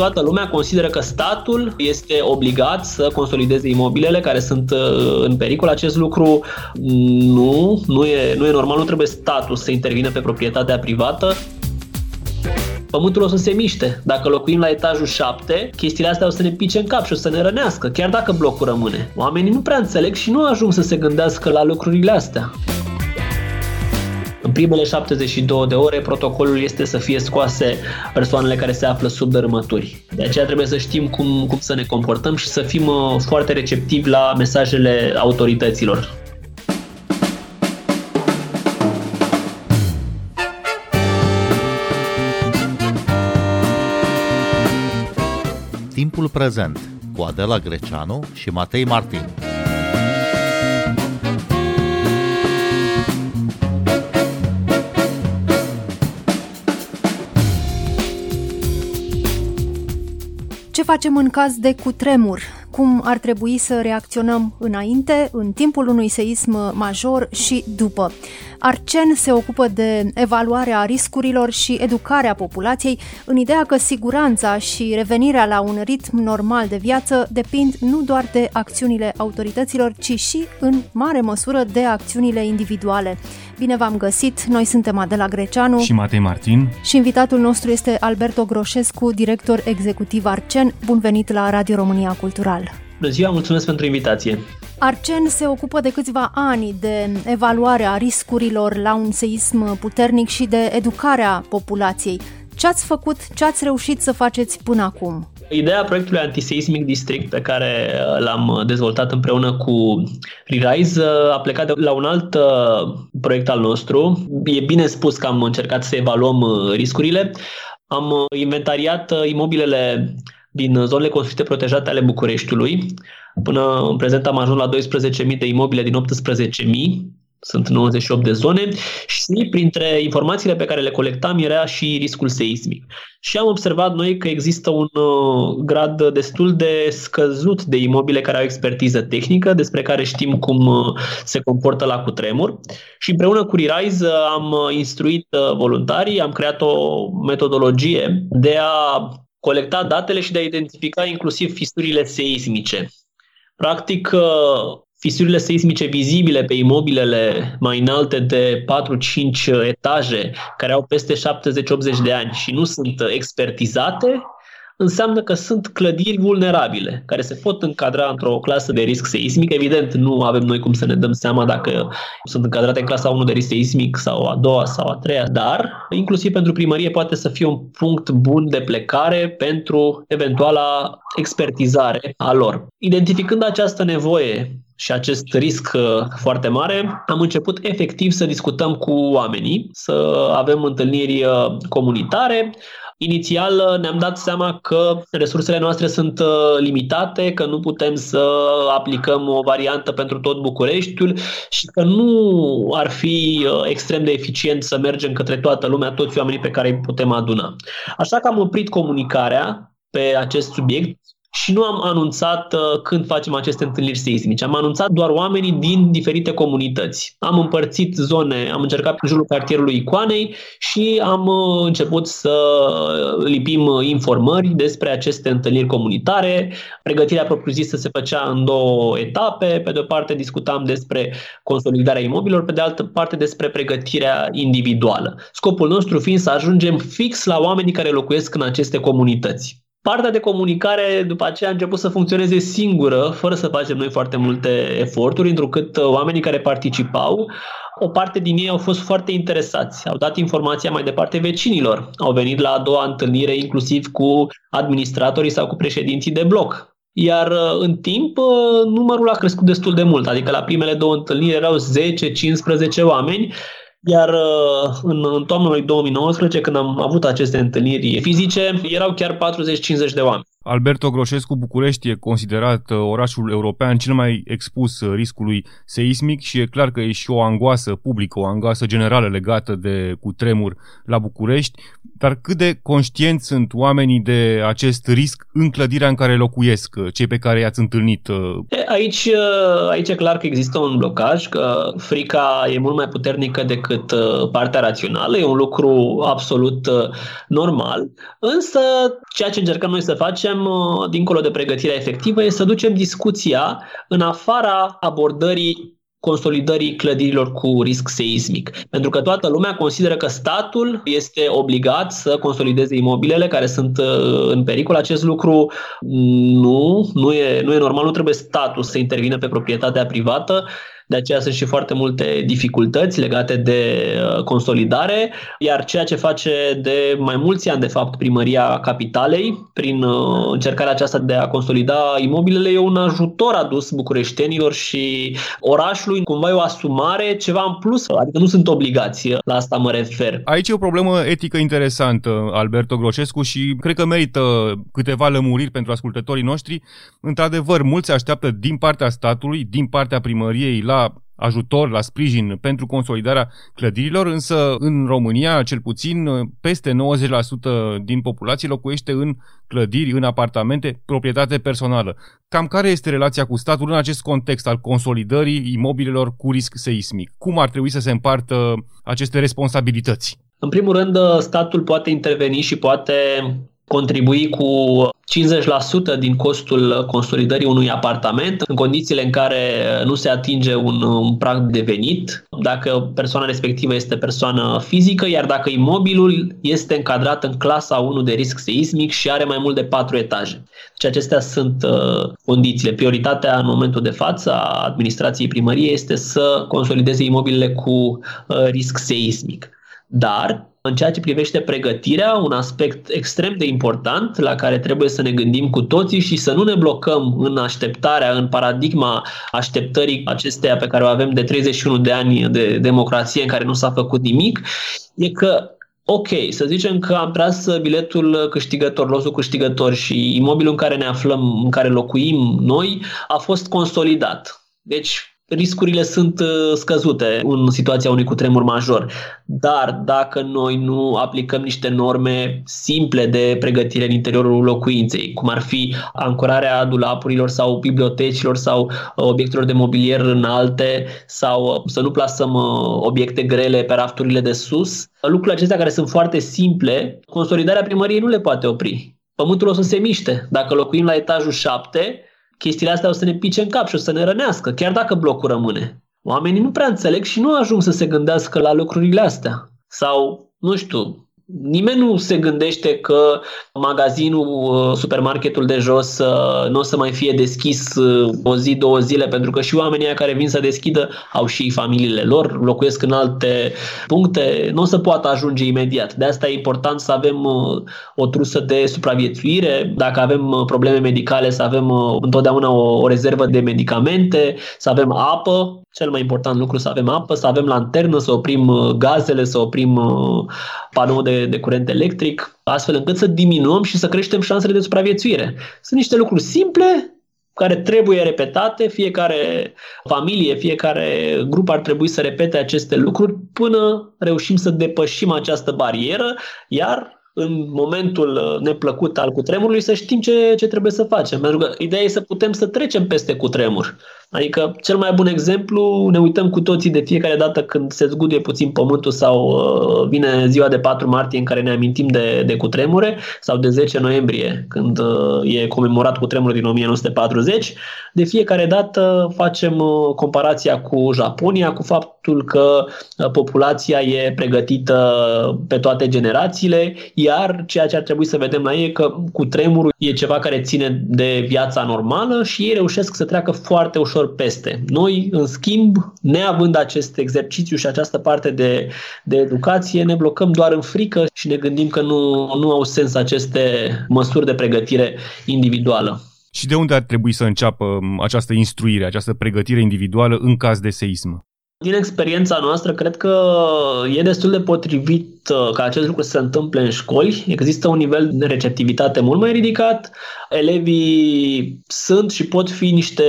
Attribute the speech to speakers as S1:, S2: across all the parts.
S1: toată lumea consideră că statul este obligat să consolideze imobilele care sunt uh, în pericol. Acest lucru nu, nu e, nu e normal, nu trebuie statul să intervină pe proprietatea privată pământul o să se miște. Dacă locuim la etajul 7, chestiile astea o să ne pice în cap și o să ne rănească, chiar dacă blocul rămâne. Oamenii nu prea înțeleg și nu ajung să se gândească la lucrurile astea. În primele 72 de ore, protocolul este să fie scoase persoanele care se află sub dărâmături. De aceea trebuie să știm cum, cum să ne comportăm și să fim uh, foarte receptivi la mesajele autorităților.
S2: Timpul prezent cu Adela Greceanu și Matei Martin.
S3: Facem în caz de cutremur? Cum ar trebui să reacționăm înainte, în timpul unui seism major și după? Arcen se ocupă de evaluarea riscurilor și educarea populației în ideea că siguranța și revenirea la un ritm normal de viață depind nu doar de acțiunile autorităților, ci și în mare măsură de acțiunile individuale. Bine v-am găsit! Noi suntem Adela Greceanu
S4: și Matei Martin
S3: și invitatul nostru este Alberto Groșescu, director executiv Arcen. Bun venit la Radio România Cultural!
S1: Bună ziua, mulțumesc pentru invitație!
S3: Arcen se ocupă de câțiva ani de evaluarea riscurilor la un seism puternic și de educarea populației. Ce ați făcut, ce ați reușit să faceți până acum?
S1: Ideea proiectului Antiseismic District pe care uh, l-am dezvoltat împreună cu Rerise uh, a plecat de la un alt uh, proiect al nostru. E bine spus că am încercat să evaluăm riscurile. Am inventariat imobilele din zonele construite protejate ale Bucureștiului. Până în prezent am ajuns la 12.000 de imobile din 18.000 sunt 98 de zone și printre informațiile pe care le colectam era și riscul seismic. Și am observat noi că există un uh, grad destul de scăzut de imobile care au expertiză tehnică, despre care știm cum uh, se comportă la cutremur. Și împreună cu Rerise uh, am instruit voluntarii, am creat o metodologie de a colecta datele și de a identifica inclusiv fisurile seismice. Practic, fisurile seismice vizibile pe imobilele mai înalte de 4-5 etaje, care au peste 70-80 de ani și nu sunt expertizate, înseamnă că sunt clădiri vulnerabile, care se pot încadra într-o clasă de risc seismic. Evident, nu avem noi cum să ne dăm seama dacă sunt încadrate în clasa 1 de risc seismic sau a doua sau a treia, dar inclusiv pentru primărie poate să fie un punct bun de plecare pentru eventuala expertizare a lor. Identificând această nevoie și acest risc uh, foarte mare, am început efectiv să discutăm cu oamenii, să avem întâlniri uh, comunitare, Inițial uh, ne-am dat seama că resursele noastre sunt uh, limitate, că nu putem să aplicăm o variantă pentru tot Bucureștiul și că nu ar fi uh, extrem de eficient să mergem către toată lumea, toți oamenii pe care îi putem aduna. Așa că am oprit comunicarea pe acest subiect și nu am anunțat uh, când facem aceste întâlniri seismice. Am anunțat doar oamenii din diferite comunități. Am împărțit zone, am încercat în jurul cartierului Icoanei și am uh, început să lipim informări despre aceste întâlniri comunitare. Pregătirea propriu-zisă se făcea în două etape. Pe de o parte discutam despre consolidarea imobilor, pe de altă parte despre pregătirea individuală. Scopul nostru fiind să ajungem fix la oamenii care locuiesc în aceste comunități. Partea de comunicare după aceea a început să funcționeze singură, fără să facem noi foarte multe eforturi, întrucât uh, oamenii care participau, o parte din ei au fost foarte interesați, au dat informația mai departe vecinilor, au venit la a doua întâlnire inclusiv cu administratorii sau cu președinții de bloc. Iar uh, în timp, uh, numărul a crescut destul de mult, adică la primele două întâlniri erau 10-15 oameni iar uh, în, în toamna lui 2019, când am avut aceste întâlniri fizice, erau chiar 40-50 de oameni.
S4: Alberto Groșescu, București e considerat uh, orașul european cel mai expus uh, riscului seismic și e clar că e și o angoasă publică, o angoasă generală legată de cutremur la București, dar cât de conștienți sunt oamenii de acest risc în clădirea în care locuiesc, uh, cei pe care i-ați întâlnit?
S1: Aici, aici e clar că există un blocaj, că frica e mult mai puternică decât partea rațională, e un lucru absolut normal, însă ceea ce încercăm noi să facem facem, uh, dincolo de pregătirea efectivă, este să ducem discuția în afara abordării consolidării clădirilor cu risc seismic. Pentru că toată lumea consideră că statul este obligat să consolideze imobilele care sunt uh, în pericol. Acest lucru nu, nu e, nu e normal, nu trebuie statul să intervină pe proprietatea privată de aceea sunt și foarte multe dificultăți legate de uh, consolidare, iar ceea ce face de mai mulți ani, de fapt, primăria capitalei, prin uh, încercarea aceasta de a consolida imobilele, e un ajutor adus bucureștenilor și orașului, cumva e o asumare, ceva în plus, adică nu sunt obligații, la asta mă refer.
S4: Aici e o problemă etică interesantă, Alberto Groșescu, și cred că merită câteva lămuriri pentru ascultătorii noștri. Într-adevăr, mulți așteaptă din partea statului, din partea primăriei la ajutor, la sprijin pentru consolidarea clădirilor, însă în România, cel puțin, peste 90% din populație locuiește în clădiri, în apartamente, proprietate personală. Cam care este relația cu statul în acest context al consolidării imobilelor cu risc seismic? Cum ar trebui să se împartă aceste responsabilități?
S1: În primul rând, statul poate interveni și poate contribui cu 50% din costul consolidării unui apartament în condițiile în care nu se atinge un, un prag de venit, dacă persoana respectivă este persoană fizică, iar dacă imobilul este încadrat în clasa 1 de risc seismic și are mai mult de 4 etaje. Deci acestea sunt uh, condițiile. Prioritatea în momentul de față a administrației primăriei este să consolideze imobilele cu uh, risc seismic. Dar în ceea ce privește pregătirea, un aspect extrem de important la care trebuie să ne gândim cu toții și să nu ne blocăm în așteptarea, în paradigma așteptării acesteia pe care o avem de 31 de ani de democrație în care nu s-a făcut nimic, e că ok, să zicem că am tras biletul câștigător, losul câștigător și imobilul în care ne aflăm, în care locuim noi, a fost consolidat. Deci riscurile sunt uh, scăzute în situația unui cutremur major. Dar dacă noi nu aplicăm niște norme simple de pregătire în interiorul locuinței, cum ar fi ancorarea dulapurilor sau bibliotecilor sau uh, obiectelor de mobilier înalte sau uh, să nu plasăm obiecte grele pe rafturile de sus, lucrurile acestea care sunt foarte simple, consolidarea primăriei nu le poate opri. Pământul o să se miște. Dacă locuim la etajul 7, chestiile astea o să ne pice în cap și o să ne rănească, chiar dacă blocul rămâne. Oamenii nu prea înțeleg și nu ajung să se gândească la lucrurile astea. Sau, nu știu, Nimeni nu se gândește că magazinul, uh, supermarketul de jos uh, nu o să mai fie deschis uh, o zi, două zile, pentru că și oamenii care vin să deschidă au și familiile lor, locuiesc în alte puncte, nu o să poată ajunge imediat. De asta e important să avem o trusă de supraviețuire, dacă avem probleme medicale, să avem întotdeauna o, o rezervă de medicamente, să avem apă, cel mai important lucru să avem apă, să avem lanternă, să oprim uh, gazele, să oprim uh, panou de, de curent electric, astfel încât să diminuăm și să creștem șansele de supraviețuire. Sunt niște lucruri simple care trebuie repetate, fiecare familie, fiecare grup ar trebui să repete aceste lucruri până reușim să depășim această barieră, iar în momentul uh, neplăcut al cutremurului să știm ce, ce trebuie să facem. Pentru că ideea e să putem să trecem peste cutremur. Adică, cel mai bun exemplu, ne uităm cu toții de fiecare dată când se zguduie puțin pământul sau uh, vine ziua de 4 martie în care ne amintim de, de cutremure sau de 10 noiembrie când uh, e comemorat cutremurul din 1940. De fiecare dată facem uh, comparația cu Japonia, cu faptul că uh, populația e pregătită pe toate generațiile, iar ceea ce ar trebui să vedem la ei e că cutremurul e ceva care ține de viața normală și ei reușesc să treacă foarte ușor ușor peste. Noi, în schimb, neavând acest exercițiu și această parte de, de educație, ne blocăm doar în frică și ne gândim că nu, nu au sens aceste măsuri de pregătire individuală.
S4: Și de unde ar trebui să înceapă această instruire, această pregătire individuală în caz de seism?
S1: Din experiența noastră, cred că e destul de potrivit uh, ca acest lucru să se întâmple în școli. Există un nivel de receptivitate mult mai ridicat. Elevii sunt și pot fi niște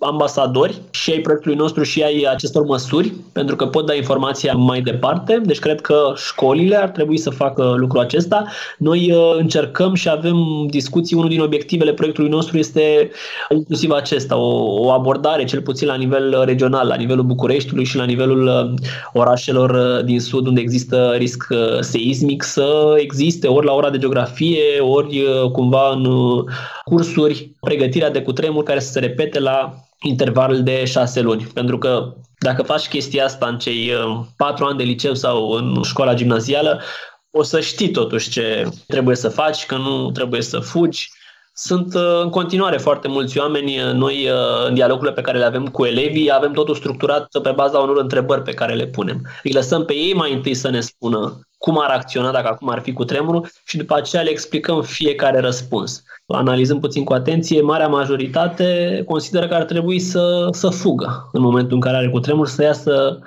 S1: ambasadori și ai proiectului nostru și ai acestor măsuri, pentru că pot da informația mai departe. Deci cred că școlile ar trebui să facă lucrul acesta. Noi uh, încercăm și avem discuții. Unul din obiectivele proiectului nostru este inclusiv acesta, o, o abordare, cel puțin la nivel regional, la nivelul Bucureștiului și la nivelul uh, orașelor uh, din sud, unde există risc seismic, să existe ori la ora de geografie, ori cumva în cursuri pregătirea de cutremur care să se repete la interval de șase luni. Pentru că dacă faci chestia asta în cei uh, patru ani de liceu sau în școala gimnazială, o să știi totuși ce trebuie să faci, că nu trebuie să fugi. Sunt uh, în continuare foarte mulți oameni. Noi, uh, în dialogurile pe care le avem cu elevii, avem totul structurat pe baza unor întrebări pe care le punem. Îi lăsăm pe ei mai întâi să ne spună cum ar acționa dacă acum ar fi cu tremurul și după aceea le explicăm fiecare răspuns. Analizând puțin cu atenție, marea majoritate consideră că ar trebui să, să fugă în momentul în care are cu tremur, să iasă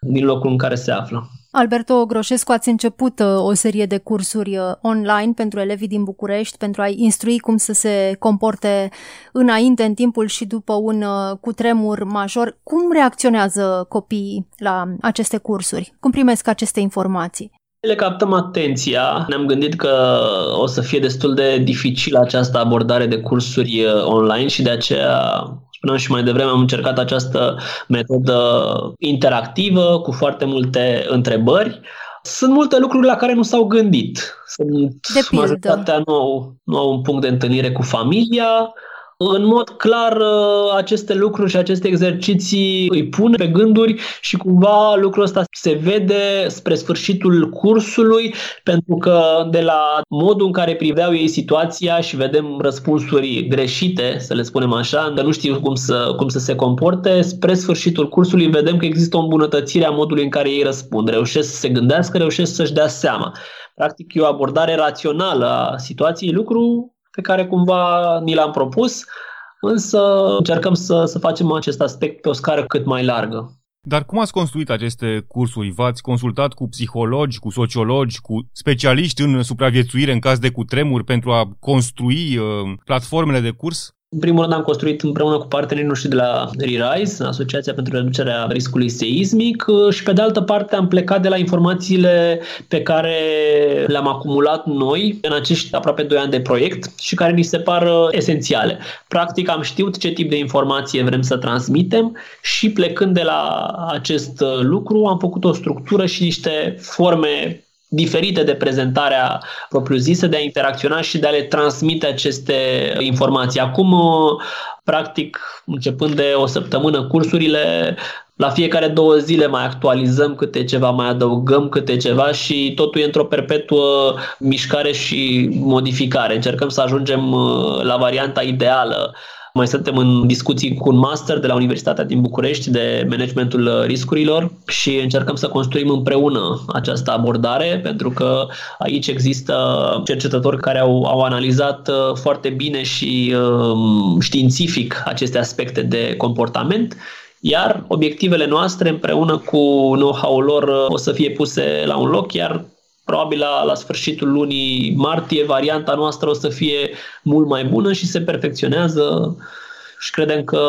S1: din locul în care se află.
S3: Alberto Groșescu, ați început uh, o serie de cursuri uh, online pentru elevii din București, pentru a-i instrui cum să se comporte înainte, în timpul și după un uh, cutremur major. Cum reacționează copiii la aceste cursuri? Cum primesc aceste informații?
S1: Le captăm atenția. Ne-am gândit că o să fie destul de dificil această abordare de cursuri online și de aceea spuneam și mai devreme, am încercat această metodă interactivă cu foarte multe întrebări. Sunt multe lucruri la care nu s-au gândit. Sunt
S3: de
S1: majoritatea nu au, nu au un punct de întâlnire cu familia, în mod clar, uh, aceste lucruri și aceste exerciții îi pun pe gânduri și cumva lucrul ăsta se vede spre sfârșitul cursului, pentru că de la modul în care priveau ei situația și vedem răspunsuri greșite, să le spunem așa, că nu știu cum să, cum să se comporte, spre sfârșitul cursului vedem că există o îmbunătățire a modului în care ei răspund. Reușesc să se gândească, reușesc să-și dea seama. Practic e o abordare rațională a situației, lucru pe care cumva ni l-am propus, însă încercăm să, să facem acest aspect pe o scară cât mai largă.
S4: Dar cum ați construit aceste cursuri? V-ați consultat cu psihologi, cu sociologi, cu specialiști în supraviețuire în caz de cutremur pentru a construi uh, platformele de curs?
S1: În primul rând am construit împreună cu partenerii noștri de la ReRise, Asociația pentru Reducerea Riscului Seismic și pe de altă parte am plecat de la informațiile pe care le-am acumulat noi în acești aproape 2 ani de proiect și care ni se par esențiale. Practic am știut ce tip de informație vrem să transmitem și plecând de la acest lucru am făcut o structură și niște forme diferite de prezentarea propriu-zisă, de a interacționa și de a le transmite aceste informații. Acum, practic, începând de o săptămână, cursurile la fiecare două zile mai actualizăm câte ceva, mai adăugăm câte ceva și totul e într-o perpetuă mișcare și modificare. Încercăm să ajungem uh, la varianta ideală mai suntem în discuții cu un master de la Universitatea din București de managementul riscurilor și încercăm să construim împreună această abordare pentru că aici există cercetători care au, au analizat uh, foarte bine și um, științific aceste aspecte de comportament iar obiectivele noastre împreună cu know-how-ul lor uh, o să fie puse la un loc, iar probabil la, la sfârșitul lunii martie varianta noastră o să fie mult mai bună și se perfecționează. Și credem că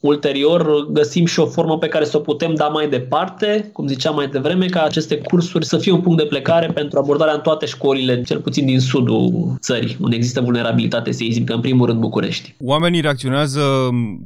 S1: ulterior găsim și o formă pe care să o putem da mai departe, cum ziceam mai devreme, ca aceste cursuri să fie un punct de plecare pentru abordarea în toate școlile, cel puțin din sudul țării, unde există vulnerabilitate seismică, în primul rând București.
S4: Oamenii reacționează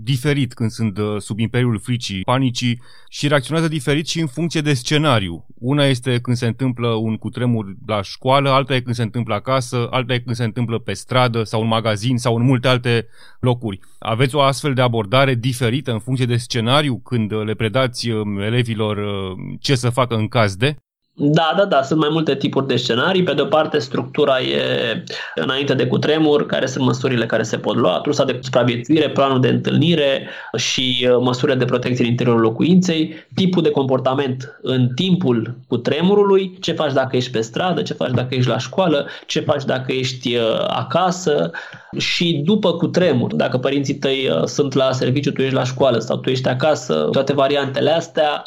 S4: diferit când sunt uh, sub imperiul fricii, panicii și reacționează diferit și în funcție de scenariu. Una este când se întâmplă un cutremur la școală, alta e când se întâmplă acasă, alta e când se întâmplă pe stradă sau în magazin sau în multe alte locuri. Aveți o astfel de abordare diferită în funcție de scenariu când le predați uh, elevilor uh, ce să facă în caz de?
S1: Da, da, da, sunt mai multe tipuri de scenarii. Pe de o parte, structura e înainte de cutremur, care sunt măsurile care se pot lua, trusa de supraviețuire, planul de întâlnire și uh, măsurile de protecție în interiorul locuinței, tipul de comportament în timpul cutremurului, ce faci dacă ești pe stradă, ce faci dacă ești la școală, ce faci dacă ești uh, acasă și după cutremur, dacă părinții tăi uh, sunt la serviciu, tu ești la școală sau tu ești acasă, toate variantele astea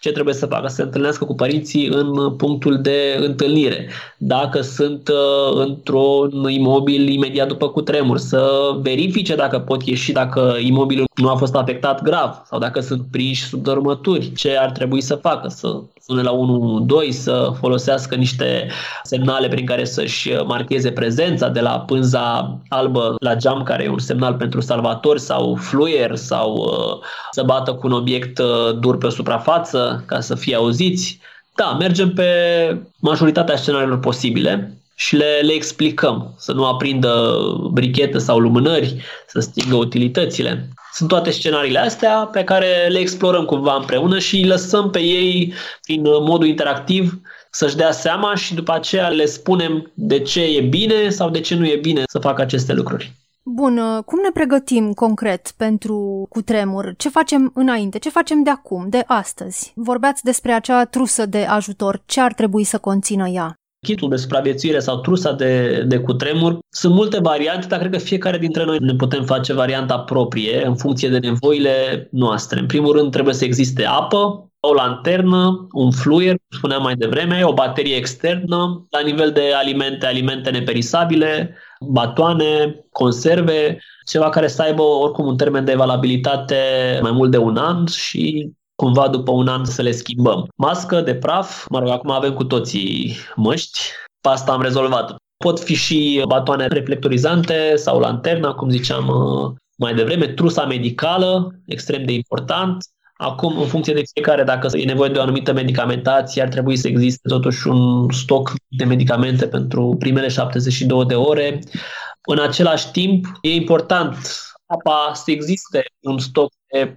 S1: ce trebuie să facă? Să se întâlnească cu părinții în punctul de întâlnire. Dacă sunt uh, într-un imobil imediat după cutremur, să verifice dacă pot ieși, dacă imobilul nu a fost afectat grav sau dacă sunt prinși sub dormături, ce ar trebui să facă, să sune la 1-2, să folosească niște semnale prin care să-și marcheze prezența de la pânza albă la geam, care e un semnal pentru salvatori sau fluier sau uh, să bată cu un obiect uh, dur pe o suprafață ca să fie auziți. Da, mergem pe majoritatea scenariilor posibile și le, le explicăm, să nu aprindă brichete sau lumânări, să stingă utilitățile. Sunt toate scenariile astea pe care le explorăm cumva împreună și îi lăsăm pe ei prin modul interactiv să-și dea seama și după aceea le spunem de ce e bine sau de ce nu e bine să facă aceste lucruri.
S3: Bun, cum ne pregătim concret pentru cutremur? Ce facem înainte? Ce facem de acum, de astăzi? Vorbeați despre acea trusă de ajutor. Ce ar trebui să conțină ea?
S1: Kitul de supraviețuire sau trusa de, de cutremur. Sunt multe variante, dar cred că fiecare dintre noi ne putem face varianta proprie în funcție de nevoile noastre. În primul rând trebuie să existe apă, o lanternă, un fluier, cum spuneam mai devreme, o baterie externă, la nivel de alimente, alimente neperisabile, batoane, conserve, ceva care să aibă oricum un termen de valabilitate mai mult de un an și cumva după un an să le schimbăm. Mască de praf, mă rog, acum avem cu toții măști, pasta am rezolvat. Pot fi și batoane reflectorizante sau lanterna, cum ziceam uh, mai devreme, trusa medicală, extrem de important, Acum, în funcție de fiecare, dacă e nevoie de o anumită medicamentație, ar trebui să existe totuși un stoc de medicamente pentru primele 72 de ore. În același timp, e important apa să existe un stoc de 4-6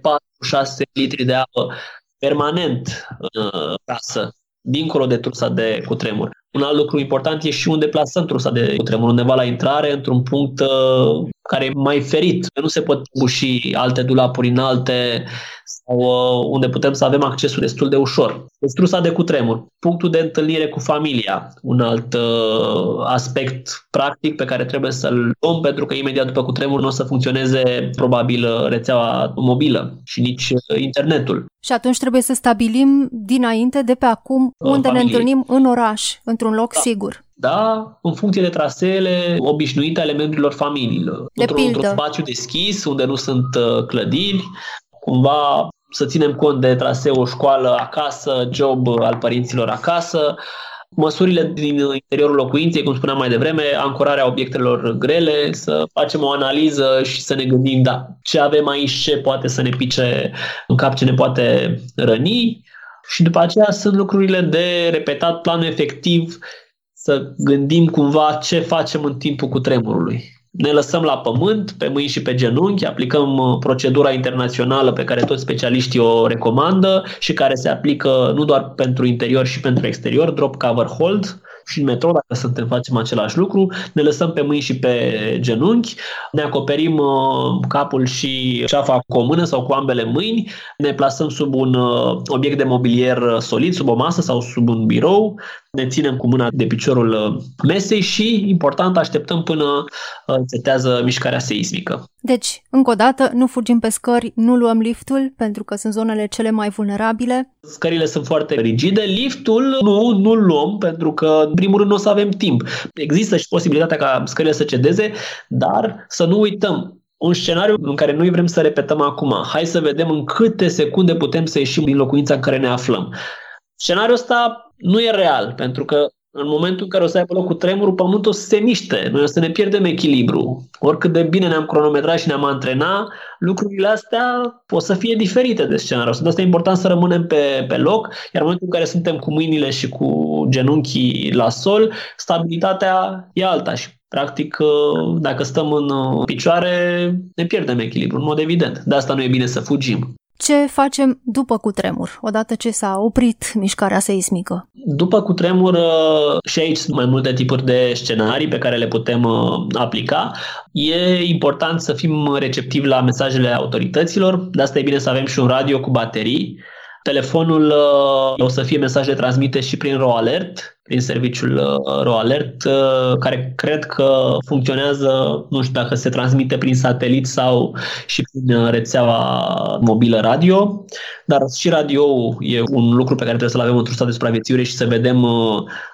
S1: litri de apă permanent în uh, casă, dincolo de trusa de cutremur. Un alt lucru important e și unde plasăm trusa de cutremur, undeva la intrare, într-un punct uh, care e mai ferit. Nu se pot buși alte dulapuri înalte sau uh, unde putem să avem accesul destul de ușor. Deci trusa de cutremur, punctul de întâlnire cu familia, un alt uh, aspect practic pe care trebuie să-l luăm pentru că imediat după cutremur nu o să funcționeze probabil uh, rețeaua mobilă și nici uh, internetul.
S3: Și atunci trebuie să stabilim dinainte, de pe acum, unde uh, ne întâlnim în oraș, într-un loc da. sigur
S1: da, în funcție de traseele obișnuite ale membrilor familiilor.
S3: De într-un,
S1: într-un spațiu deschis, unde nu sunt uh, clădiri, cumva să ținem cont de traseu școală acasă, job al părinților acasă, măsurile din interiorul locuinței, cum spuneam mai devreme, ancorarea obiectelor grele, să facem o analiză și să ne gândim, da, ce avem aici, ce poate să ne pice în cap, ce ne poate răni. Și după aceea sunt lucrurile de repetat plan efectiv să gândim cumva ce facem în timpul cutremurului. Ne lăsăm la pământ, pe mâini și pe genunchi, aplicăm uh, procedura internațională pe care toți specialiștii o recomandă și care se aplică nu doar pentru interior și pentru exterior, drop cover hold, și în metro, dacă suntem facem același lucru, ne lăsăm pe mâini și pe genunchi, ne acoperim uh, capul și ceafa cu o mână sau cu ambele mâini, ne plasăm sub un uh, obiect de mobilier solid, sub o masă sau sub un birou, ne ținem cu mâna de piciorul uh, mesei și, important, așteptăm până încetează mișcarea seismică.
S3: Deci, încă o dată, nu fugim pe scări, nu luăm liftul, pentru că sunt zonele cele mai vulnerabile.
S1: Scările sunt foarte rigide, liftul nu, nu-l luăm, pentru că, în primul rând, nu o să avem timp. Există și posibilitatea ca scările să cedeze, dar să nu uităm, un scenariu în care noi vrem să repetăm acum. Hai să vedem în câte secunde putem să ieșim din locuința în care ne aflăm. Scenariul ăsta nu e real, pentru că în momentul în care o să aibă loc cu tremurul, pământul o să se miște, noi o să ne pierdem echilibru. Oricât de bine ne-am cronometrat și ne-am antrenat, lucrurile astea o să fie diferite de scenariu. De asta e important să rămânem pe, pe loc, iar în momentul în care suntem cu mâinile și cu genunchii la sol, stabilitatea e alta și Practic, dacă stăm în picioare, ne pierdem echilibru, în mod evident. De asta nu e bine să fugim.
S3: Ce facem după cutremur, odată ce s-a oprit mișcarea seismică?
S1: După cutremur, uh, și aici sunt mai multe tipuri de scenarii pe care le putem uh, aplica. E important să fim receptivi la mesajele autorităților, de asta e bine să avem și un radio cu baterii. Telefonul uh, o să fie mesaje transmite și prin RoAlert, prin serviciul uh, RoAlert, uh, care cred că funcționează, nu știu dacă se transmite prin satelit sau și prin uh, rețeaua mobilă radio, dar și radio e un lucru pe care trebuie să-l avem într-un stat de supraviețuire și să vedem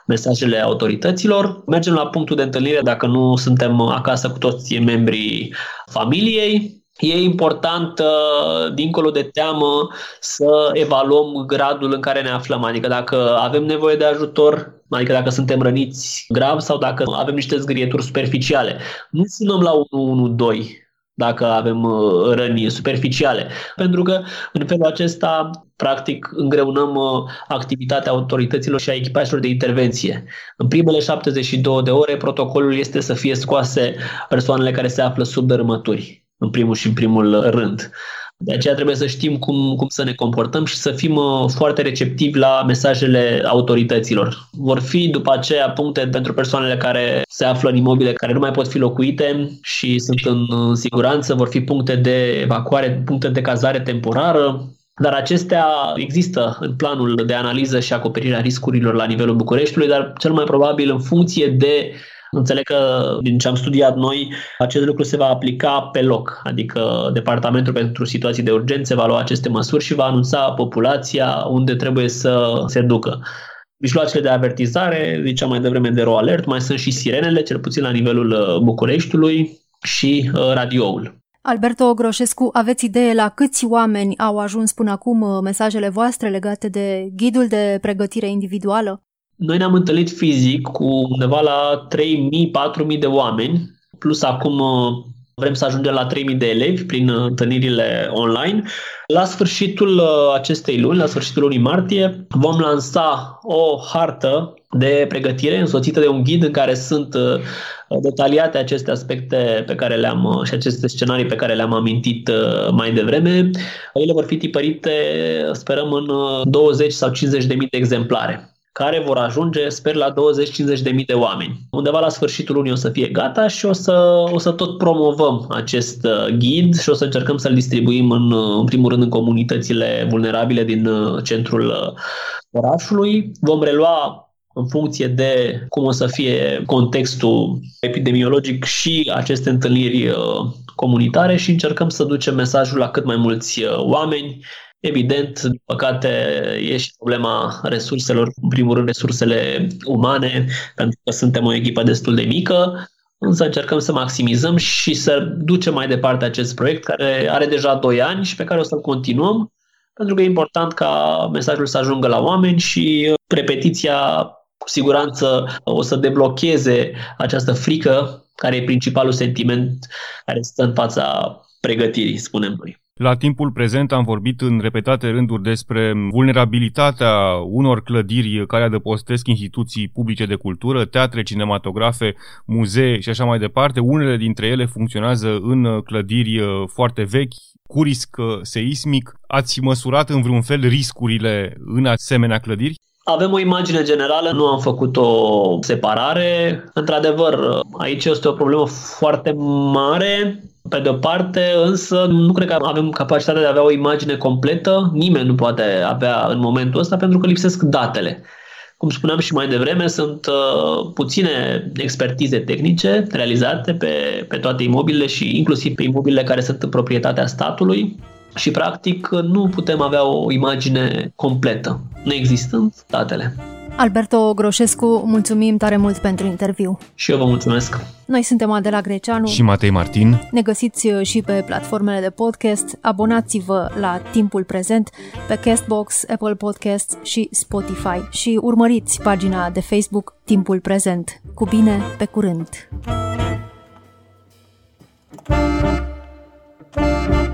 S1: mesajele autorităților. Mergem la punctul de întâlnire dacă nu suntem acasă cu toți membrii familiei, E important, uh, dincolo de teamă, să evaluăm gradul în care ne aflăm. Adică dacă avem nevoie de ajutor, adică dacă suntem răniți grav sau dacă avem niște zgârieturi superficiale. Nu sunăm la 112 dacă avem uh, răni superficiale. Pentru că în felul acesta, practic, îngreunăm uh, activitatea autorităților și a echipajelor de intervenție. În primele 72 de ore, protocolul este să fie scoase persoanele care se află sub dărâmături în primul și în primul rând. De aceea trebuie să știm cum, cum să ne comportăm și să fim uh, foarte receptivi la mesajele autorităților. Vor fi după aceea puncte pentru persoanele care se află în imobile care nu mai pot fi locuite și sunt în siguranță, vor fi puncte de evacuare, puncte de cazare temporară, dar acestea există în planul de analiză și acoperire a riscurilor la nivelul Bucureștiului, dar cel mai probabil în funcție de Înțeleg că din ce am studiat noi, acest lucru se va aplica pe loc, adică Departamentul pentru Situații de Urgență va lua aceste măsuri și va anunța populația unde trebuie să se ducă. Mijloacele de avertizare, ziceam mai devreme de alert, mai sunt și sirenele, cel puțin la nivelul uh, Bucureștiului și uh, radioul.
S3: Alberto Groșescu, aveți idee la câți oameni au ajuns până acum uh, mesajele voastre legate de ghidul de pregătire individuală?
S1: Noi ne-am întâlnit fizic cu undeva la 3.000-4.000 de oameni, plus acum uh, vrem să ajungem la 3.000 de elevi prin uh, întâlnirile online. La sfârșitul uh, acestei luni, la sfârșitul lunii martie, vom lansa o hartă de pregătire însoțită de un ghid în care sunt detaliate aceste aspecte pe care le-am și aceste scenarii pe care le-am amintit mai devreme. Ele vor fi tipărite, sperăm, în 20 sau 50 de mii de exemplare care vor ajunge, sper, la 20-50 de mii de oameni. Undeva la sfârșitul lunii o să fie gata și o să, o să tot promovăm acest uh, ghid și o să încercăm să-l distribuim în, uh, în primul rând în comunitățile vulnerabile din uh, centrul orașului. Vom relua în funcție de cum o să fie contextul epidemiologic și aceste întâlniri comunitare și încercăm să ducem mesajul la cât mai mulți oameni Evident, din păcate, e și problema resurselor, în primul rând resursele umane, pentru că suntem o echipă destul de mică, însă încercăm să maximizăm și să ducem mai departe acest proiect care are deja 2 ani și pe care o să-l continuăm, pentru că e important ca mesajul să ajungă la oameni și repetiția cu siguranță o să deblocheze această frică care e principalul sentiment care stă în fața pregătirii, spunem noi.
S4: La timpul prezent am vorbit în repetate rânduri despre vulnerabilitatea unor clădiri care adăpostesc instituții publice de cultură, teatre, cinematografe, muzee și așa mai departe. Unele dintre ele funcționează în clădiri uh, foarte vechi, cu risc uh, seismic. Ați măsurat în vreun fel riscurile în asemenea clădiri?
S1: Avem o imagine generală, nu am făcut o separare. Într-adevăr, aici este o problemă foarte mare. Pe de o parte, însă, nu cred că avem capacitatea de a avea o imagine completă. Nimeni nu poate avea în momentul ăsta pentru că lipsesc datele. Cum spuneam și mai devreme, sunt uh, puține expertize tehnice realizate pe, pe toate imobilele și inclusiv pe imobilele care sunt în proprietatea statului și practic nu putem avea o imagine completă, neexistând datele.
S3: Alberto Groșescu, mulțumim tare mult pentru interviu.
S1: Și eu vă mulțumesc.
S3: Noi suntem Adela Greceanu
S4: și Matei Martin.
S3: Ne găsiți uh, și pe platformele de podcast. Abonați-vă la Timpul Prezent pe Castbox, Apple Podcasts și Spotify și urmăriți pagina de Facebook Timpul Prezent. Cu bine, pe curând! thank you